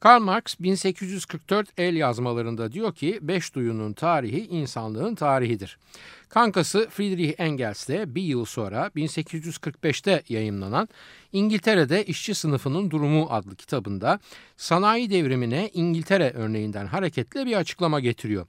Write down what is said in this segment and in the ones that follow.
Karl Marx 1844 el yazmalarında diyor ki beş duyunun tarihi insanlığın tarihidir. Kankası Friedrich Engels de bir yıl sonra 1845'te yayımlanan İngiltere'de işçi sınıfının durumu adlı kitabında sanayi devrimine İngiltere örneğinden hareketle bir açıklama getiriyor.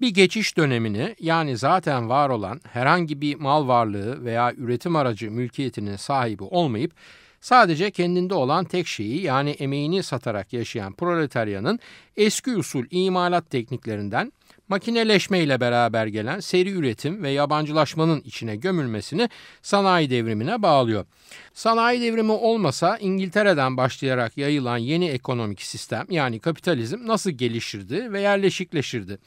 Bir geçiş dönemini yani zaten var olan herhangi bir mal varlığı veya üretim aracı mülkiyetinin sahibi olmayıp Sadece kendinde olan tek şeyi yani emeğini satarak yaşayan proletaryanın eski usul imalat tekniklerinden makineleşme ile beraber gelen seri üretim ve yabancılaşmanın içine gömülmesini sanayi devrimine bağlıyor. Sanayi devrimi olmasa İngiltere'den başlayarak yayılan yeni ekonomik sistem yani kapitalizm nasıl gelişirdi ve yerleşikleşirdi?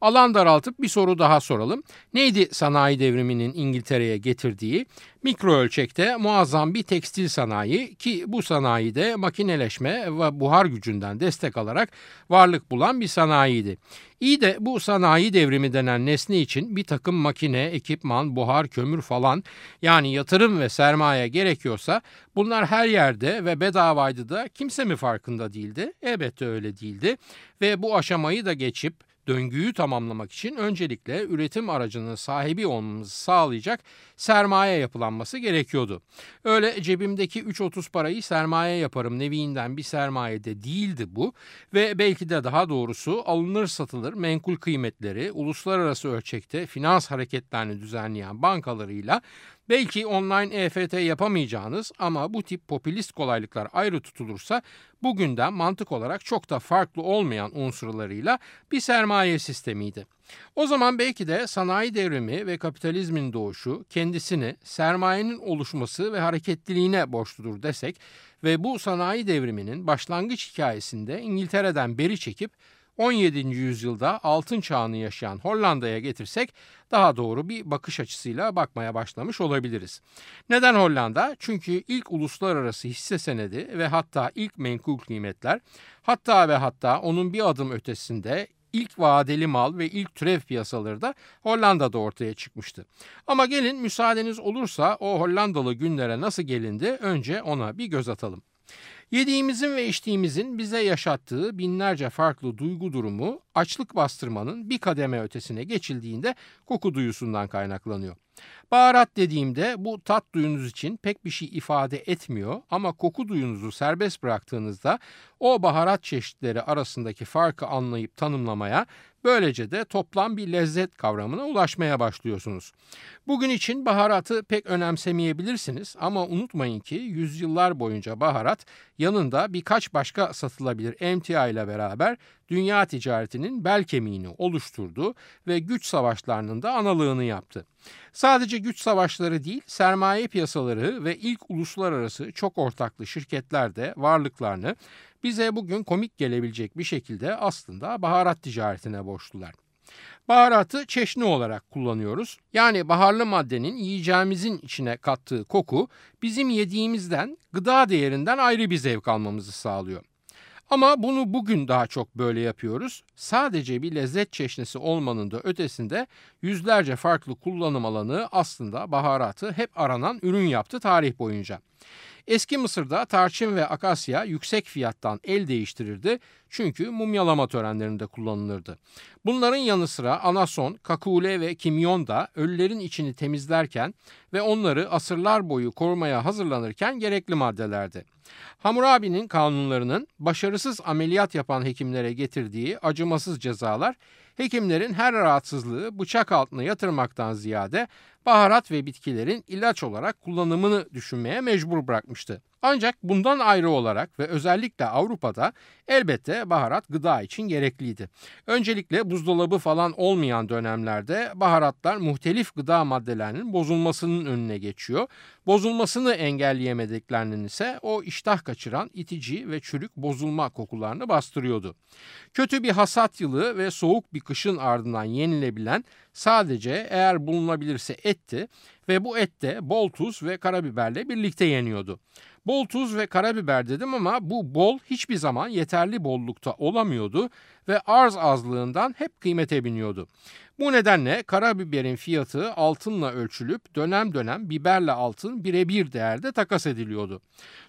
Alan daraltıp bir soru daha soralım. Neydi sanayi devriminin İngiltere'ye getirdiği? Mikro ölçekte muazzam bir tekstil sanayi ki bu sanayide makineleşme ve buhar gücünden destek alarak varlık bulan bir sanayiydi. İyi de bu sanayi devrimi denen nesne için bir takım makine, ekipman, buhar, kömür falan yani yatırım ve sermaye gerekiyorsa bunlar her yerde ve bedavaydı da kimse mi farkında değildi? Elbette öyle değildi ve bu aşamayı da geçip döngüyü tamamlamak için öncelikle üretim aracının sahibi olmamızı sağlayacak sermaye yapılanması gerekiyordu. Öyle cebimdeki 3.30 parayı sermaye yaparım neviinden bir sermaye de değildi bu ve belki de daha doğrusu alınır satılır menkul kıymetleri uluslararası ölçekte finans hareketlerini düzenleyen bankalarıyla Belki online EFT yapamayacağınız ama bu tip popülist kolaylıklar ayrı tutulursa bugünden mantık olarak çok da farklı olmayan unsurlarıyla bir sermaye sistemiydi. O zaman belki de sanayi devrimi ve kapitalizmin doğuşu kendisini sermayenin oluşması ve hareketliliğine borçludur desek ve bu sanayi devriminin başlangıç hikayesinde İngiltere'den beri çekip 17. yüzyılda altın çağını yaşayan Hollanda'ya getirsek daha doğru bir bakış açısıyla bakmaya başlamış olabiliriz. Neden Hollanda? Çünkü ilk uluslararası hisse senedi ve hatta ilk menkul kıymetler hatta ve hatta onun bir adım ötesinde ilk vadeli mal ve ilk türev piyasaları da Hollanda'da ortaya çıkmıştı. Ama gelin müsaadeniz olursa o Hollandalı günlere nasıl gelindi önce ona bir göz atalım. Yediğimizin ve içtiğimizin bize yaşattığı binlerce farklı duygu durumu açlık bastırmanın bir kademe ötesine geçildiğinde koku duyusundan kaynaklanıyor. Baharat dediğimde bu tat duyunuz için pek bir şey ifade etmiyor ama koku duyunuzu serbest bıraktığınızda o baharat çeşitleri arasındaki farkı anlayıp tanımlamaya Böylece de toplam bir lezzet kavramına ulaşmaya başlıyorsunuz. Bugün için baharatı pek önemsemeyebilirsiniz ama unutmayın ki yüzyıllar boyunca baharat yanında birkaç başka satılabilir emtia ile beraber dünya ticaretinin bel kemiğini oluşturdu ve güç savaşlarının da analığını yaptı. Sadece güç savaşları değil, sermaye piyasaları ve ilk uluslararası çok ortaklı şirketler de varlıklarını bize bugün komik gelebilecek bir şekilde aslında baharat ticaretine borçlular. Baharatı çeşni olarak kullanıyoruz. Yani baharlı maddenin yiyeceğimizin içine kattığı koku bizim yediğimizden gıda değerinden ayrı bir zevk almamızı sağlıyor. Ama bunu bugün daha çok böyle yapıyoruz. Sadece bir lezzet çeşnisi olmanın da ötesinde yüzlerce farklı kullanım alanı aslında baharatı hep aranan ürün yaptı tarih boyunca. Eski Mısır'da tarçın ve akasya yüksek fiyattan el değiştirirdi çünkü mumyalama törenlerinde kullanılırdı. Bunların yanı sıra anason, kakule ve kimyon da ölülerin içini temizlerken ve onları asırlar boyu korumaya hazırlanırken gerekli maddelerdi. Hammurabi'nin kanunlarının başarısız ameliyat yapan hekimlere getirdiği acımasız cezalar hekimlerin her rahatsızlığı bıçak altına yatırmaktan ziyade baharat ve bitkilerin ilaç olarak kullanımını düşünmeye mecbur bırakmıştı. Ancak bundan ayrı olarak ve özellikle Avrupa'da elbette baharat gıda için gerekliydi. Öncelikle buzdolabı falan olmayan dönemlerde baharatlar muhtelif gıda maddelerinin bozulmasının önüne geçiyor. Bozulmasını engelleyemediklerinin ise o iştah kaçıran itici ve çürük bozulma kokularını bastırıyordu. Kötü bir hasat yılı ve soğuk bir kışın ardından yenilebilen sadece eğer bulunabilirse etti ve bu et de bol tuz ve karabiberle birlikte yeniyordu. Bol tuz ve karabiber dedim ama bu bol hiçbir zaman yeterli bollukta olamıyordu ve arz azlığından hep kıymete biniyordu. Bu nedenle karabiberin fiyatı altınla ölçülüp dönem dönem biberle altın birebir değerde takas ediliyordu.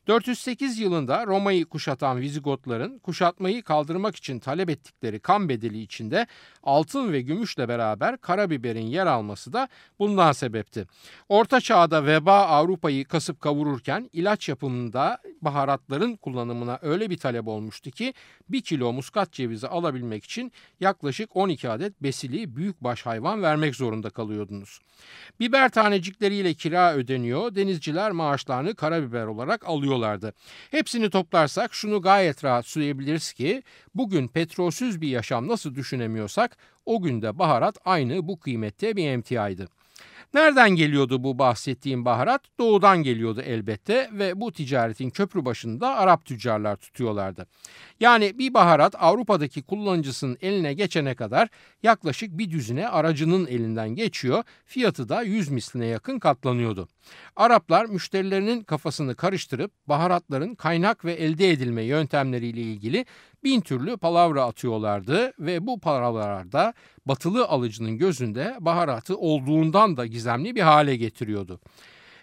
408 yılında Roma'yı kuşatan Vizigotların kuşatmayı kaldırmak için talep ettikleri kan bedeli içinde altın ve gümüşle beraber karabiberin yer alması da bundan sebepti. Orta çağda veba Avrupa'yı kasıp kavururken ilaç yapımında baharatların kullanımına öyle bir talep olmuştu ki bir kilo muskat cevizi alabilmek için yaklaşık 12 adet besili büyükbaş hayvan vermek zorunda kalıyordunuz. Biber tanecikleriyle kira ödeniyor, denizciler maaşlarını karabiber olarak alıyorlardı. Hepsini toplarsak şunu gayet rahat söyleyebiliriz ki bugün petrolsüz bir yaşam nasıl düşünemiyorsak o günde baharat aynı bu kıymette bir emtiaydı. Nereden geliyordu bu bahsettiğim baharat? Doğudan geliyordu elbette ve bu ticaretin köprü başında Arap tüccarlar tutuyorlardı. Yani bir baharat Avrupa'daki kullanıcısının eline geçene kadar yaklaşık bir düzine aracının elinden geçiyor, fiyatı da 100 misline yakın katlanıyordu. Araplar müşterilerinin kafasını karıştırıp baharatların kaynak ve elde edilme yöntemleriyle ilgili bin türlü palavra atıyorlardı ve bu palavralarda batılı alıcının gözünde baharatı olduğundan da gizemli bir hale getiriyordu.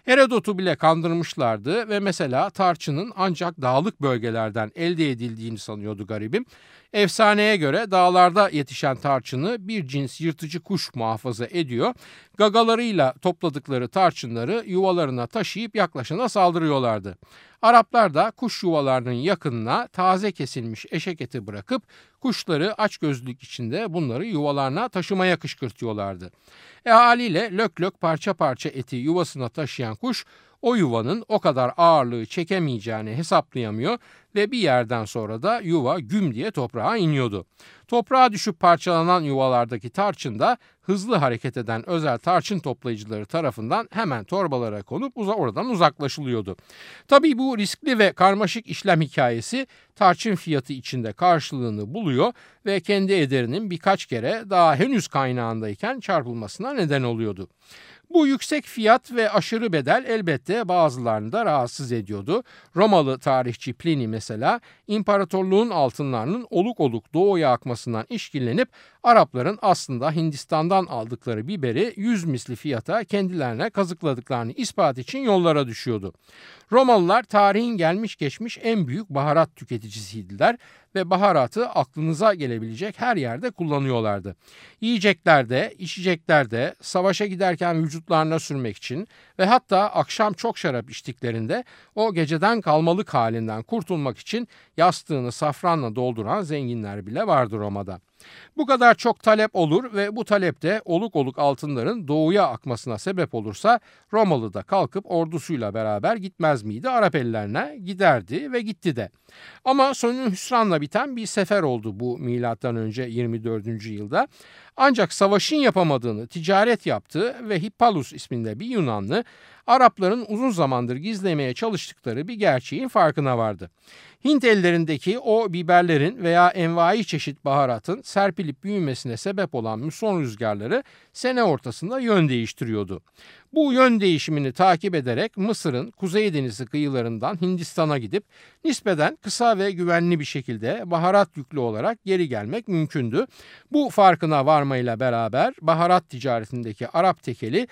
Herodot'u bile kandırmışlardı ve mesela tarçının ancak dağlık bölgelerden elde edildiğini sanıyordu garibim. Efsaneye göre dağlarda yetişen tarçını bir cins yırtıcı kuş muhafaza ediyor. Gagalarıyla topladıkları tarçınları yuvalarına taşıyıp yaklaşana saldırıyorlardı. Araplar da kuş yuvalarının yakınına taze kesilmiş eşek eti bırakıp kuşları aç gözlük içinde bunları yuvalarına taşımaya kışkırtıyorlardı. E haliyle lök lök parça parça eti yuvasına taşıyan kuş o yuvanın o kadar ağırlığı çekemeyeceğini hesaplayamıyor ve bir yerden sonra da yuva güm diye toprağa iniyordu. Toprağa düşüp parçalanan yuvalardaki tarçın da hızlı hareket eden özel tarçın toplayıcıları tarafından hemen torbalara konup uza oradan uzaklaşılıyordu. Tabii bu riskli ve karmaşık işlem hikayesi tarçın fiyatı içinde karşılığını buluyor ve kendi ederinin birkaç kere daha henüz kaynağındayken çarpılmasına neden oluyordu. Bu yüksek fiyat ve aşırı bedel elbette bazılarını da rahatsız ediyordu. Romalı tarihçi Pliny mesela imparatorluğun altınlarının oluk oluk doğuya akmasından işkillenip Arapların aslında Hindistan'dan aldıkları biberi 100 misli fiyata kendilerine kazıkladıklarını ispat için yollara düşüyordu. Romalılar tarihin gelmiş geçmiş en büyük baharat tüketicisiydiler ve baharatı aklınıza gelebilecek her yerde kullanıyorlardı. Yiyeceklerde, içeceklerde, savaşa giderken vücutlarına sürmek için ve hatta akşam çok şarap içtiklerinde o geceden kalmalık halinden kurtulmak için yastığını safranla dolduran zenginler bile vardı Roma'da. Bu kadar çok talep olur ve bu talep de oluk oluk altınların doğuya akmasına sebep olursa Romalı da kalkıp ordusuyla beraber gitmez miydi Arap ellerine? Giderdi ve gitti de. Ama sonu hüsranla biten bir sefer oldu bu milattan önce 24. yılda. Ancak savaşın yapamadığını ticaret yaptığı ve Hippalus isminde bir Yunanlı Arapların uzun zamandır gizlemeye çalıştıkları bir gerçeğin farkına vardı. Hint ellerindeki o biberlerin veya envai çeşit baharatın serpilip büyümesine sebep olan muson rüzgarları sene ortasında yön değiştiriyordu. Bu yön değişimini takip ederek Mısır'ın Kuzey Denizi kıyılarından Hindistan'a gidip nispeten kısa ve güvenli bir şekilde baharat yüklü olarak geri gelmek mümkündü. Bu farkına varmayla beraber baharat ticaretindeki Arap tekeli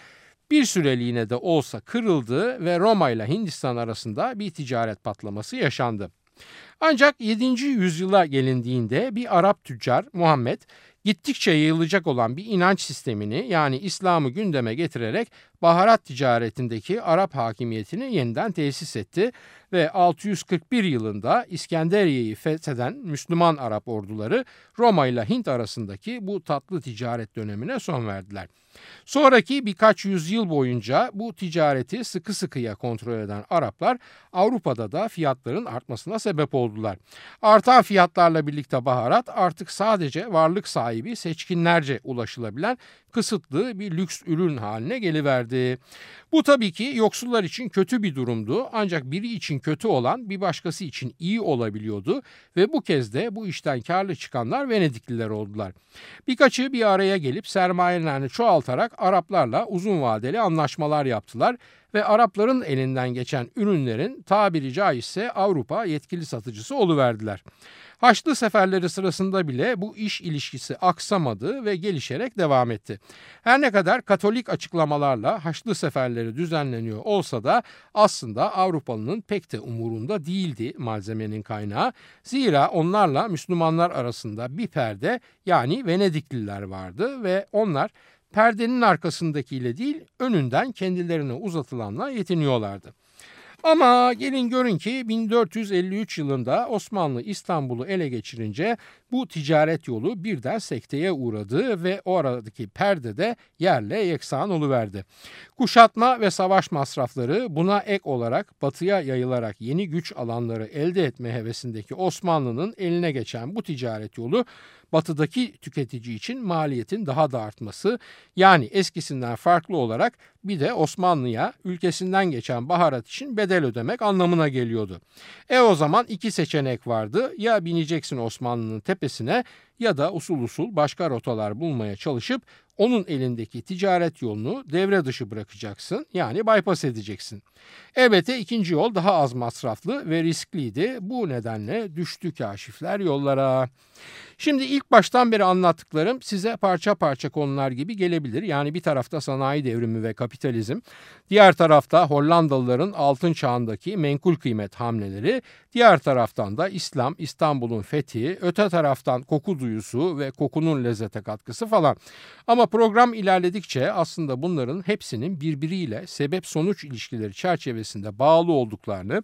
bir süreliğine de olsa kırıldı ve Roma ile Hindistan arasında bir ticaret patlaması yaşandı. Ancak 7. yüzyıla gelindiğinde bir Arap tüccar Muhammed gittikçe yayılacak olan bir inanç sistemini yani İslam'ı gündeme getirerek baharat ticaretindeki Arap hakimiyetini yeniden tesis etti ve 641 yılında İskenderiye'yi fetheden Müslüman Arap orduları Roma ile Hint arasındaki bu tatlı ticaret dönemine son verdiler. Sonraki birkaç yüzyıl boyunca bu ticareti sıkı sıkıya kontrol eden Araplar Avrupa'da da fiyatların artmasına sebep oldular. Artan fiyatlarla birlikte baharat artık sadece varlık sahibi seçkinlerce ulaşılabilen kısıtlı bir lüks ürün haline geliverdi. Bu tabii ki yoksullar için kötü bir durumdu ancak biri için kötü olan bir başkası için iyi olabiliyordu ve bu kez de bu işten karlı çıkanlar Venedikliler oldular. Birkaçı bir araya gelip sermayelerini çoğaltarak Araplarla uzun vadeli anlaşmalar yaptılar ve Arapların elinden geçen ürünlerin tabiri caizse Avrupa yetkili satıcısı oluverdiler. Haçlı seferleri sırasında bile bu iş ilişkisi aksamadı ve gelişerek devam etti. Her ne kadar Katolik açıklamalarla Haçlı seferleri düzenleniyor olsa da aslında Avrupalının pek de umurunda değildi malzemenin kaynağı. Zira onlarla Müslümanlar arasında bir perde yani Venedikliler vardı ve onlar perdenin arkasındakiyle değil önünden kendilerine uzatılanla yetiniyorlardı. Ama gelin görün ki 1453 yılında Osmanlı İstanbul'u ele geçirince bu ticaret yolu birden sekteye uğradı ve o aradaki perde de yerle yeksan oluverdi. Kuşatma ve savaş masrafları buna ek olarak batıya yayılarak yeni güç alanları elde etme hevesindeki Osmanlı'nın eline geçen bu ticaret yolu batıdaki tüketici için maliyetin daha da artması yani eskisinden farklı olarak bir de Osmanlı'ya ülkesinden geçen baharat için bedel ödemek anlamına geliyordu. E o zaman iki seçenek vardı ya bineceksin Osmanlı'nın tepesine ya da usul usul başka rotalar bulmaya çalışıp onun elindeki ticaret yolunu devre dışı bırakacaksın yani bypass edeceksin. Elbette ikinci yol daha az masraflı ve riskliydi. Bu nedenle düştü kaşifler yollara. Şimdi ilk baştan beri anlattıklarım size parça parça konular gibi gelebilir. Yani bir tarafta sanayi devrimi ve kapitalizm, diğer tarafta Hollandalıların altın çağındaki menkul kıymet hamleleri, diğer taraftan da İslam, İstanbul'un fethi, öte taraftan koku duyusu ve kokunun lezzete katkısı falan. Ama program ilerledikçe aslında bunların hepsinin birbiriyle sebep sonuç ilişkileri çerçevesinde bağlı olduklarını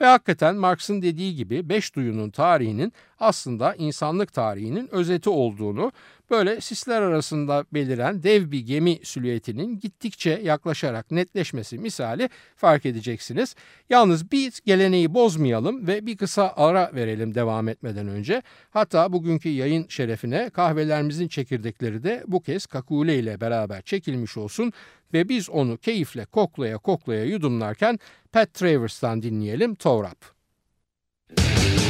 ve hakikaten Marx'ın dediği gibi beş duyunun tarihinin aslında insanlık tarihinin özeti olduğunu böyle sisler arasında beliren dev bir gemi silüetinin gittikçe yaklaşarak netleşmesi misali fark edeceksiniz. Yalnız bir geleneği bozmayalım ve bir kısa ara verelim devam etmeden önce. Hatta bugünkü yayın şerefine kahvelerimizin çekirdekleri de bu kez kakule ile beraber çekilmiş olsun ve biz onu keyifle koklaya koklaya yudumlarken Pat Travers'tan dinleyelim Tovrap. Sick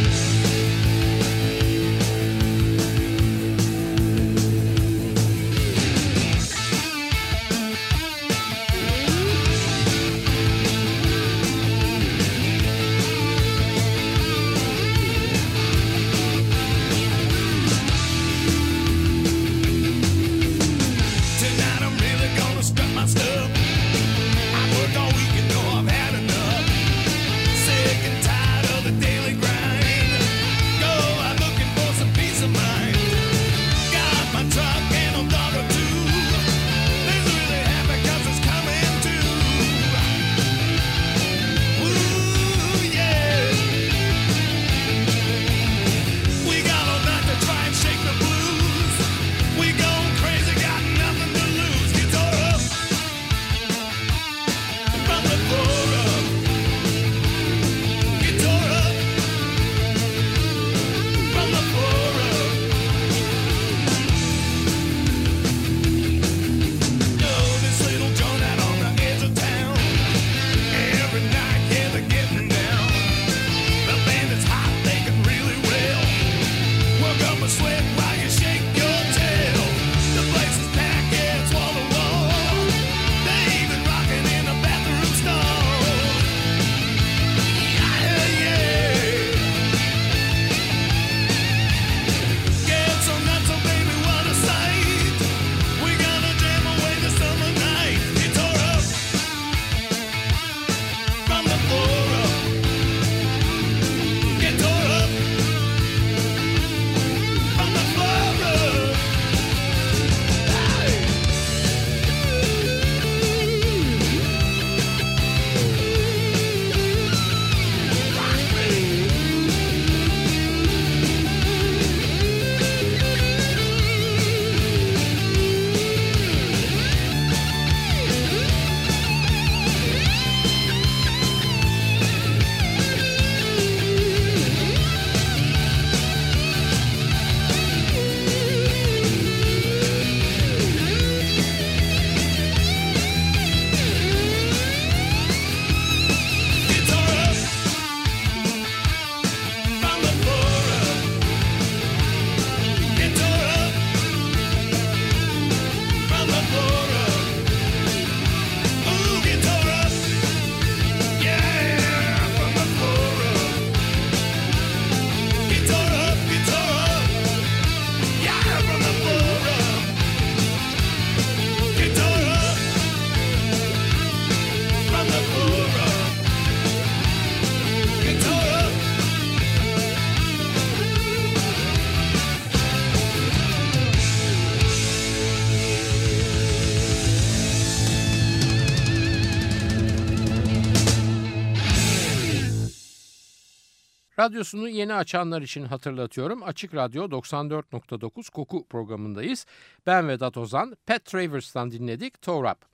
Radyosunu yeni açanlar için hatırlatıyorum. Açık Radyo 94.9 Koku programındayız. Ben Vedat Ozan, Pat Travers'tan dinledik Torap.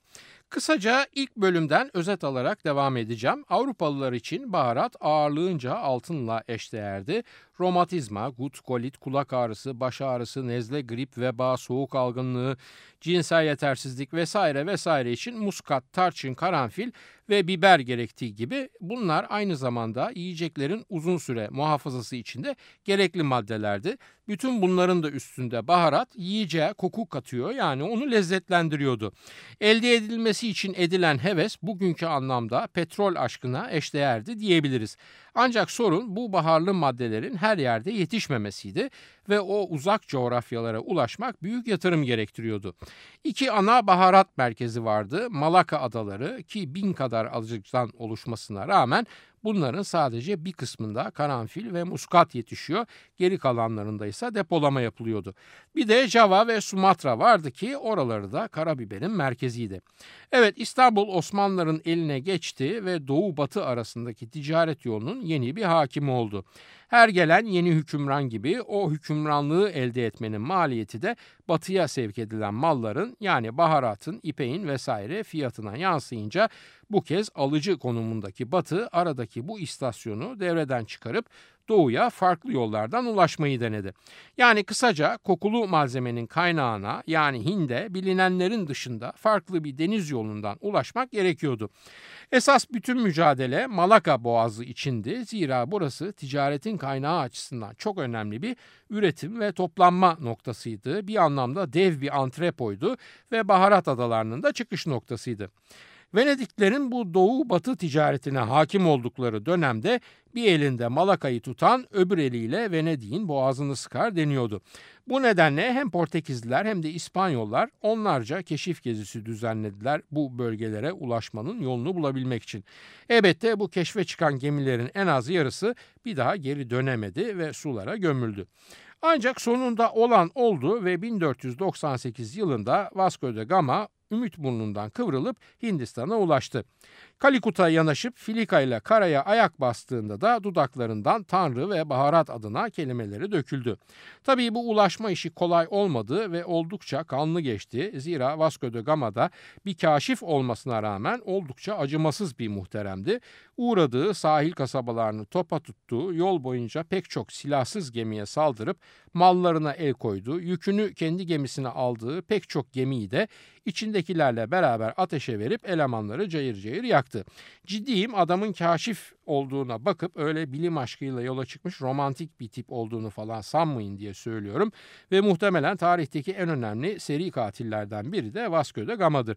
Kısaca ilk bölümden özet alarak devam edeceğim. Avrupalılar için baharat ağırlığınca altınla eşdeğerdi. Romatizma, gut, kolit, kulak ağrısı, baş ağrısı, nezle, grip, veba, soğuk algınlığı, cinsel yetersizlik vesaire vesaire için muskat, tarçın, karanfil ve biber gerektiği gibi bunlar aynı zamanda yiyeceklerin uzun süre muhafazası içinde gerekli maddelerdi. Bütün bunların da üstünde baharat yiyeceğe koku katıyor yani onu lezzetlendiriyordu. Elde edilmesi için edilen heves bugünkü anlamda petrol aşkına eşdeğerdi diyebiliriz. Ancak sorun bu baharlı maddelerin her yerde yetişmemesiydi ve o uzak coğrafyalara ulaşmak büyük yatırım gerektiriyordu. İki ana baharat merkezi vardı. Malaka adaları ki bin kadar alıcıdan oluşmasına rağmen Bunların sadece bir kısmında karanfil ve muskat yetişiyor. Geri kalanlarında ise depolama yapılıyordu. Bir de Java ve Sumatra vardı ki oraları da karabiberin merkeziydi. Evet İstanbul Osmanlıların eline geçti ve doğu batı arasındaki ticaret yolunun yeni bir hakimi oldu. Her gelen yeni hükümran gibi o hükümranlığı elde etmenin maliyeti de batıya sevk edilen malların yani baharatın, ipeğin vesaire fiyatına yansıyınca bu kez alıcı konumundaki batı aradaki bu istasyonu devreden çıkarıp doğuya farklı yollardan ulaşmayı denedi. Yani kısaca kokulu malzemenin kaynağına yani Hind'e bilinenlerin dışında farklı bir deniz yolundan ulaşmak gerekiyordu. Esas bütün mücadele Malaka Boğazı içindi. Zira burası ticaretin kaynağı açısından çok önemli bir üretim ve toplanma noktasıydı. Bir anlamda dev bir antrepoydu ve baharat adalarının da çıkış noktasıydı. Venediklerin bu doğu batı ticaretine hakim oldukları dönemde bir elinde Malaka'yı tutan öbür eliyle Venedik'in boğazını sıkar deniyordu. Bu nedenle hem Portekizliler hem de İspanyollar onlarca keşif gezisi düzenlediler bu bölgelere ulaşmanın yolunu bulabilmek için. Elbette bu keşfe çıkan gemilerin en az yarısı bir daha geri dönemedi ve sulara gömüldü. Ancak sonunda olan oldu ve 1498 yılında Vasco da Gama Ümit burnundan kıvrılıp Hindistan'a ulaştı. Kalikut'a yanaşıp Filika ile karaya ayak bastığında da dudaklarından Tanrı ve baharat adına kelimeleri döküldü. Tabii bu ulaşma işi kolay olmadı ve oldukça kanlı geçti. Zira Vasco da Gama'da bir kaşif olmasına rağmen oldukça acımasız bir muhteremdi. Uğradığı sahil kasabalarını topa tuttu, yol boyunca pek çok silahsız gemiye saldırıp mallarına el koydu. Yükünü kendi gemisine aldığı pek çok gemiyi de içindekilerle beraber ateşe verip elemanları cayır cayır yaktı. Ciddiyim adamın kaşif olduğuna bakıp öyle bilim aşkıyla yola çıkmış romantik bir tip olduğunu falan sanmayın diye söylüyorum. Ve muhtemelen tarihteki en önemli seri katillerden biri de Vasco da Gama'dır.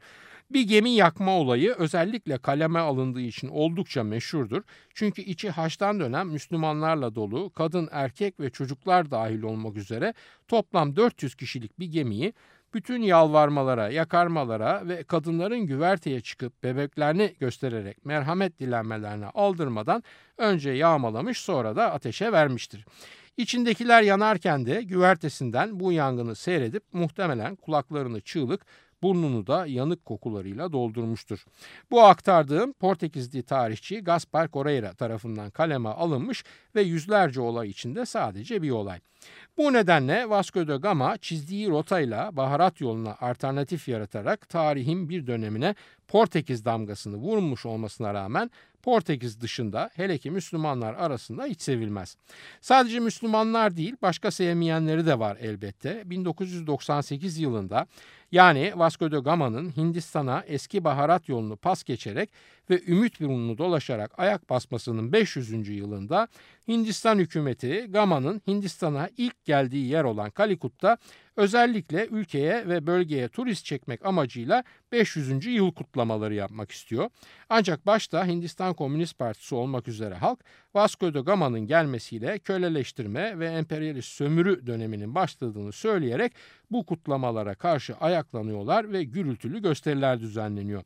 Bir gemi yakma olayı özellikle kaleme alındığı için oldukça meşhurdur. Çünkü içi haçtan dönen Müslümanlarla dolu kadın, erkek ve çocuklar dahil olmak üzere toplam 400 kişilik bir gemiyi bütün yalvarmalara, yakarmalara ve kadınların güverteye çıkıp bebeklerini göstererek merhamet dilenmelerine aldırmadan önce yağmalamış sonra da ateşe vermiştir. İçindekiler yanarken de güvertesinden bu yangını seyredip muhtemelen kulaklarını çığlık, burnunu da yanık kokularıyla doldurmuştur. Bu aktardığım Portekizli tarihçi Gaspar Correira tarafından kaleme alınmış ve yüzlerce olay içinde sadece bir olay. Bu nedenle Vasco da Gama çizdiği rotayla baharat yoluna alternatif yaratarak tarihin bir dönemine Portekiz damgasını vurmuş olmasına rağmen Portekiz dışında hele ki Müslümanlar arasında hiç sevilmez. Sadece Müslümanlar değil başka sevmeyenleri de var elbette. 1998 yılında yani Vasco da Gama'nın Hindistan'a eski baharat yolunu pas geçerek ve Ümit burnunu dolaşarak ayak basmasının 500. yılında Hindistan hükümeti Gama'nın Hindistan'a ilk geldiği yer olan Kalikut'ta özellikle ülkeye ve bölgeye turist çekmek amacıyla 500. yıl kutlamaları yapmak istiyor. Ancak başta Hindistan Komünist Partisi olmak üzere halk Vasco da Gama'nın gelmesiyle köleleştirme ve emperyalist sömürü döneminin başladığını söyleyerek bu kutlamalara karşı ayaklanıyorlar ve gürültülü gösteriler düzenleniyor.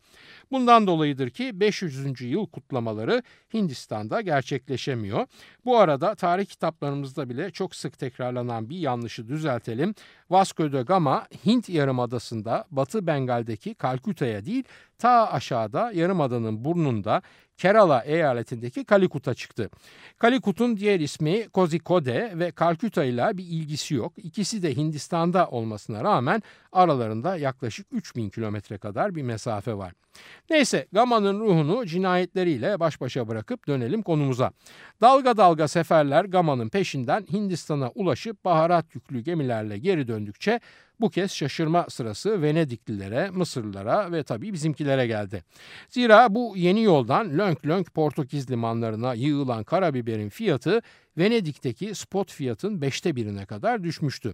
Bundan dolayıdır ki 500. yıl kutlamaları Hindistan'da gerçekleşemiyor. Bu arada tarih kitaplarımızda bile çok sık tekrarlanan bir yanlışı düzeltelim. Vasco da Gama Hint Yarımadası'nda Batı Bengal'deki Kalküta'ya değil ta aşağıda Yarımada'nın burnunda Kerala eyaletindeki Kalikut'a çıktı. Kalikut'un diğer ismi Kozhikode ve Kalküta ile bir ilgisi yok. İkisi de Hindistan'da olmasına rağmen aralarında yaklaşık 3000 kilometre kadar bir mesafe var. Neyse Gama'nın ruhunu cinayetleriyle baş başa bırakıp dönelim konumuza. Dalga dalga seferler Gama'nın peşinden Hindistan'a ulaşıp baharat yüklü gemilerle geri döndükçe bu kez şaşırma sırası Venediklilere, Mısırlılara ve tabii bizimkilere geldi. Zira bu yeni yoldan lönk lönk Portekiz limanlarına yığılan karabiberin fiyatı Venedik'teki spot fiyatın beşte birine kadar düşmüştü.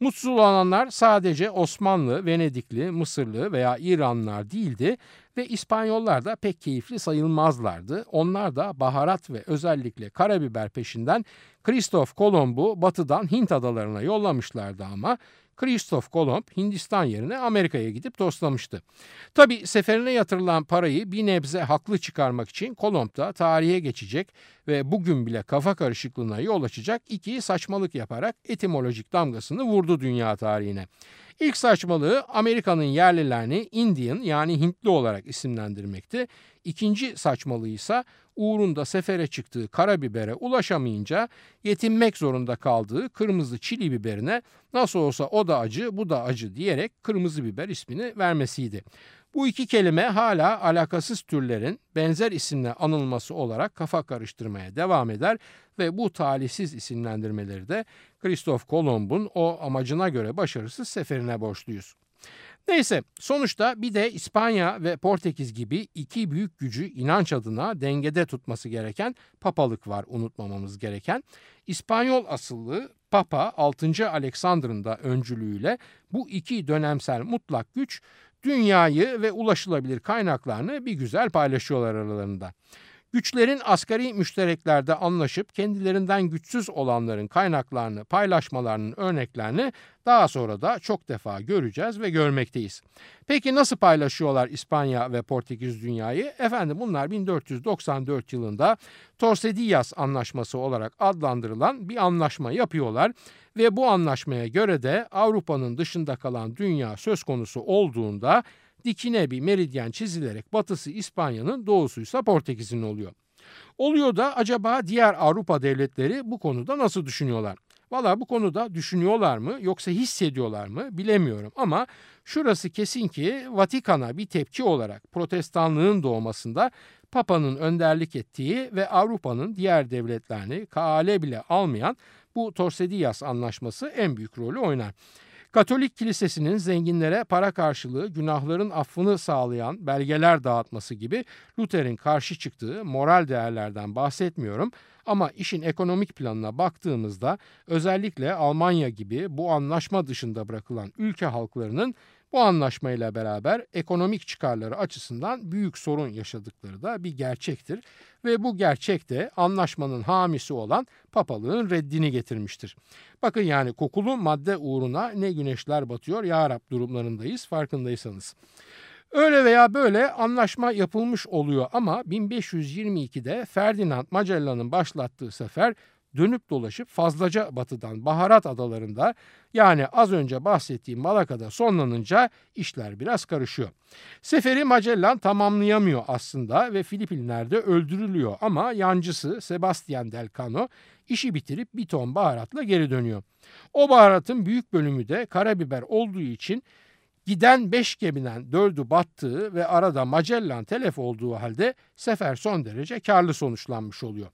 Mutsuz olanlar sadece Osmanlı, Venedikli, Mısırlı veya İranlılar değildi ve İspanyollar da pek keyifli sayılmazlardı. Onlar da baharat ve özellikle karabiber peşinden Kristof Kolomb'u batıdan Hint adalarına yollamışlardı ama Kristof Kolomb Hindistan yerine Amerika'ya gidip dostlamıştı. Tabi seferine yatırılan parayı bir nebze haklı çıkarmak için Kolomb da tarihe geçecek ve bugün bile kafa karışıklığına yol açacak iki saçmalık yaparak etimolojik damgasını vurdu dünya tarihine. İlk saçmalığı Amerika'nın yerlilerini Indian yani Hintli olarak isimlendirmekti. İkinci saçmalığı ise uğrunda sefere çıktığı karabibere ulaşamayınca yetinmek zorunda kaldığı kırmızı çili biberine nasıl olsa o da acı bu da acı diyerek kırmızı biber ismini vermesiydi. Bu iki kelime hala alakasız türlerin benzer isimle anılması olarak kafa karıştırmaya devam eder ve bu talihsiz isimlendirmeleri de Kristof Kolomb'un o amacına göre başarısız seferine borçluyuz. Neyse sonuçta bir de İspanya ve Portekiz gibi iki büyük gücü inanç adına dengede tutması gereken papalık var unutmamamız gereken. İspanyol asıllı Papa 6. Alexander'ın da öncülüğüyle bu iki dönemsel mutlak güç dünyayı ve ulaşılabilir kaynaklarını bir güzel paylaşıyorlar aralarında. Güçlerin asgari müştereklerde anlaşıp kendilerinden güçsüz olanların kaynaklarını paylaşmalarının örneklerini daha sonra da çok defa göreceğiz ve görmekteyiz. Peki nasıl paylaşıyorlar İspanya ve Portekiz dünyayı? Efendim bunlar 1494 yılında Tordesillas Anlaşması olarak adlandırılan bir anlaşma yapıyorlar ve bu anlaşmaya göre de Avrupa'nın dışında kalan dünya söz konusu olduğunda dikine bir meridyen çizilerek batısı İspanya'nın doğusuysa Portekiz'in oluyor. Oluyor da acaba diğer Avrupa devletleri bu konuda nasıl düşünüyorlar? Valla bu konuda düşünüyorlar mı yoksa hissediyorlar mı bilemiyorum ama şurası kesin ki Vatikan'a bir tepki olarak protestanlığın doğmasında Papa'nın önderlik ettiği ve Avrupa'nın diğer devletlerini kaale bile almayan bu Tordesillas anlaşması en büyük rolü oynar. Katolik kilisesinin zenginlere para karşılığı günahların affını sağlayan belgeler dağıtması gibi Luther'in karşı çıktığı moral değerlerden bahsetmiyorum. Ama işin ekonomik planına baktığımızda özellikle Almanya gibi bu anlaşma dışında bırakılan ülke halklarının bu anlaşmayla beraber ekonomik çıkarları açısından büyük sorun yaşadıkları da bir gerçektir ve bu gerçek de anlaşmanın hamisi olan papalığın reddini getirmiştir. Bakın yani kokulu madde uğruna ne güneşler batıyor ya Rab durumlarındayız farkındaysanız. Öyle veya böyle anlaşma yapılmış oluyor ama 1522'de Ferdinand Magellan'ın başlattığı sefer dönüp dolaşıp fazlaca batıdan baharat adalarında yani az önce bahsettiğim Malaka'da sonlanınca işler biraz karışıyor. Seferi Magellan tamamlayamıyor aslında ve Filipinler'de öldürülüyor ama yancısı Sebastian Del Cano işi bitirip bir ton baharatla geri dönüyor. O baharatın büyük bölümü de karabiber olduğu için Giden beş gemiden dördü battığı ve arada Magellan telef olduğu halde sefer son derece karlı sonuçlanmış oluyor.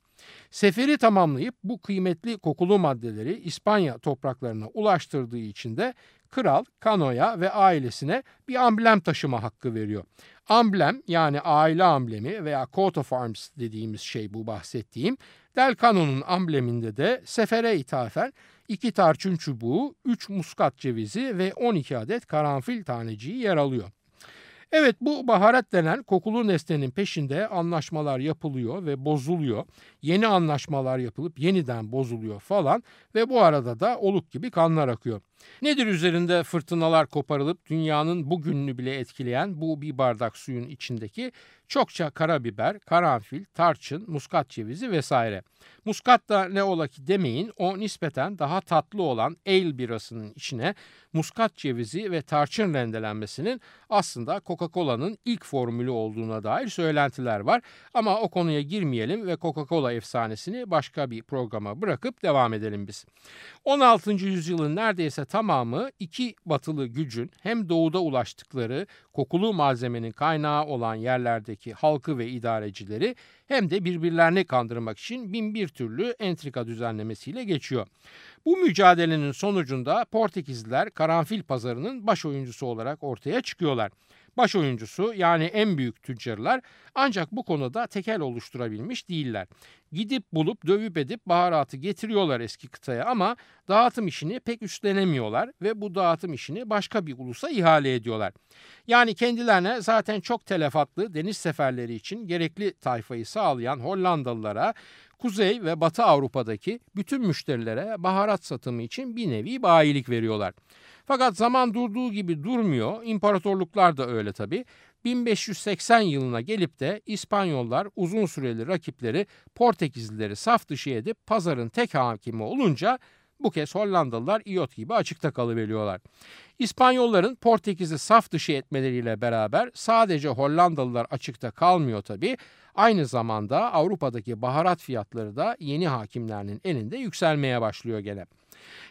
Seferi tamamlayıp bu kıymetli kokulu maddeleri İspanya topraklarına ulaştırdığı için de kral Kano'ya ve ailesine bir amblem taşıma hakkı veriyor. Amblem yani aile amblemi veya coat of arms dediğimiz şey bu bahsettiğim. Del Cano'nun ambleminde de sefere ithafen iki tarçın çubuğu, üç muskat cevizi ve 12 adet karanfil taneciği yer alıyor. Evet bu baharat denen kokulu nesnenin peşinde anlaşmalar yapılıyor ve bozuluyor. Yeni anlaşmalar yapılıp yeniden bozuluyor falan ve bu arada da oluk gibi kanlar akıyor. Nedir üzerinde fırtınalar koparılıp dünyanın bugününü bile etkileyen bu bir bardak suyun içindeki çokça karabiber, karanfil, tarçın, muskat cevizi vesaire. Muskat da ne ola ki demeyin o nispeten daha tatlı olan ale birasının içine muskat cevizi ve tarçın rendelenmesinin aslında Coca-Cola'nın ilk formülü olduğuna dair söylentiler var. Ama o konuya girmeyelim ve Coca-Cola efsanesini başka bir programa bırakıp devam edelim biz. 16. yüzyılın neredeyse tamamı iki batılı gücün hem doğuda ulaştıkları kokulu malzemenin kaynağı olan yerlerdeki halkı ve idarecileri hem de birbirlerini kandırmak için bin bir türlü entrika düzenlemesiyle geçiyor. Bu mücadelenin sonucunda Portekizliler karanfil pazarının baş oyuncusu olarak ortaya çıkıyorlar. Baş oyuncusu yani en büyük tüccarlar ancak bu konuda tekel oluşturabilmiş değiller. Gidip bulup dövüp edip baharatı getiriyorlar eski kıtaya ama dağıtım işini pek üstlenemiyorlar ve bu dağıtım işini başka bir ulusa ihale ediyorlar. Yani kendilerine zaten çok telefatlı deniz seferleri için gerekli tayfayı sağlayan Hollandalılara Kuzey ve Batı Avrupa'daki bütün müşterilere baharat satımı için bir nevi bayilik veriyorlar. Fakat zaman durduğu gibi durmuyor. İmparatorluklar da öyle tabii. 1580 yılına gelip de İspanyollar uzun süreli rakipleri Portekizlileri saf dışı edip pazarın tek hakimi olunca bu kez Hollandalılar iot gibi açıkta kalıveriyorlar. İspanyolların Portekiz'i saf dışı etmeleriyle beraber sadece Hollandalılar açıkta kalmıyor tabii. Aynı zamanda Avrupa'daki baharat fiyatları da yeni hakimlerinin elinde yükselmeye başlıyor gene.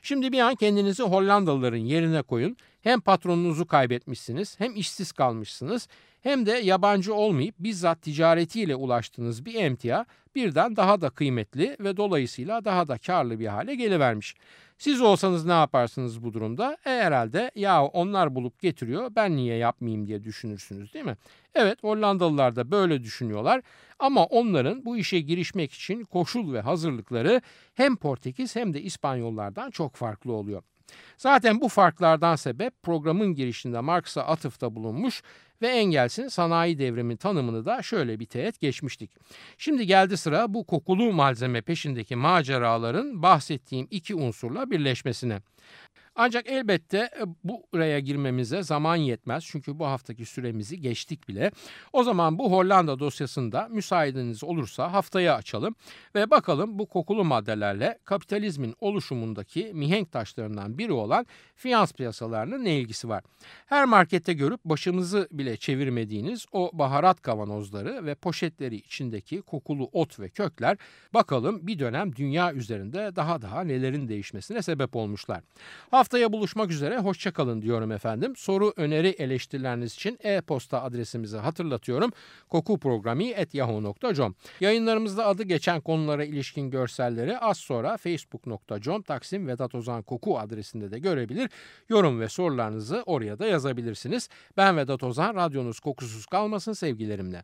Şimdi bir an kendinizi Hollandalıların yerine koyun. Hem patronunuzu kaybetmişsiniz hem işsiz kalmışsınız hem de yabancı olmayıp bizzat ticaretiyle ulaştığınız bir emtia birden daha da kıymetli ve dolayısıyla daha da karlı bir hale gelivermiş. Siz olsanız ne yaparsınız bu durumda? E herhalde ya onlar bulup getiriyor ben niye yapmayayım diye düşünürsünüz değil mi? Evet Hollandalılar da böyle düşünüyorlar ama onların bu işe girişmek için koşul ve hazırlıkları hem Portekiz hem de İspanyollardan çok farklı oluyor. Zaten bu farklardan sebep programın girişinde Marx'a atıfta bulunmuş ve Engels'in sanayi devrimi tanımını da şöyle bir teğet geçmiştik. Şimdi geldi sıra bu kokulu malzeme peşindeki maceraların bahsettiğim iki unsurla birleşmesine. Ancak elbette e, buraya girmemize zaman yetmez. Çünkü bu haftaki süremizi geçtik bile. O zaman bu Hollanda dosyasında müsaadeniz olursa haftaya açalım ve bakalım bu kokulu maddelerle kapitalizmin oluşumundaki mihenk taşlarından biri olan finans piyasalarının ne ilgisi var? Her markette görüp başımızı bile çevirmediğiniz o baharat kavanozları ve poşetleri içindeki kokulu ot ve kökler bakalım bir dönem dünya üzerinde daha daha nelerin değişmesine sebep olmuşlar. Haftaya buluşmak üzere hoşçakalın diyorum efendim. Soru, öneri, eleştirileriniz için e-posta adresimizi hatırlatıyorum. kokuprogrami.yahoo.com Yayınlarımızda adı geçen konulara ilişkin görselleri az sonra facebook.com Taksim Vedat Ozan Koku adresinde de görebilir. Yorum ve sorularınızı oraya da yazabilirsiniz. Ben Vedat Ozan, radyonuz kokusuz kalmasın sevgilerimle.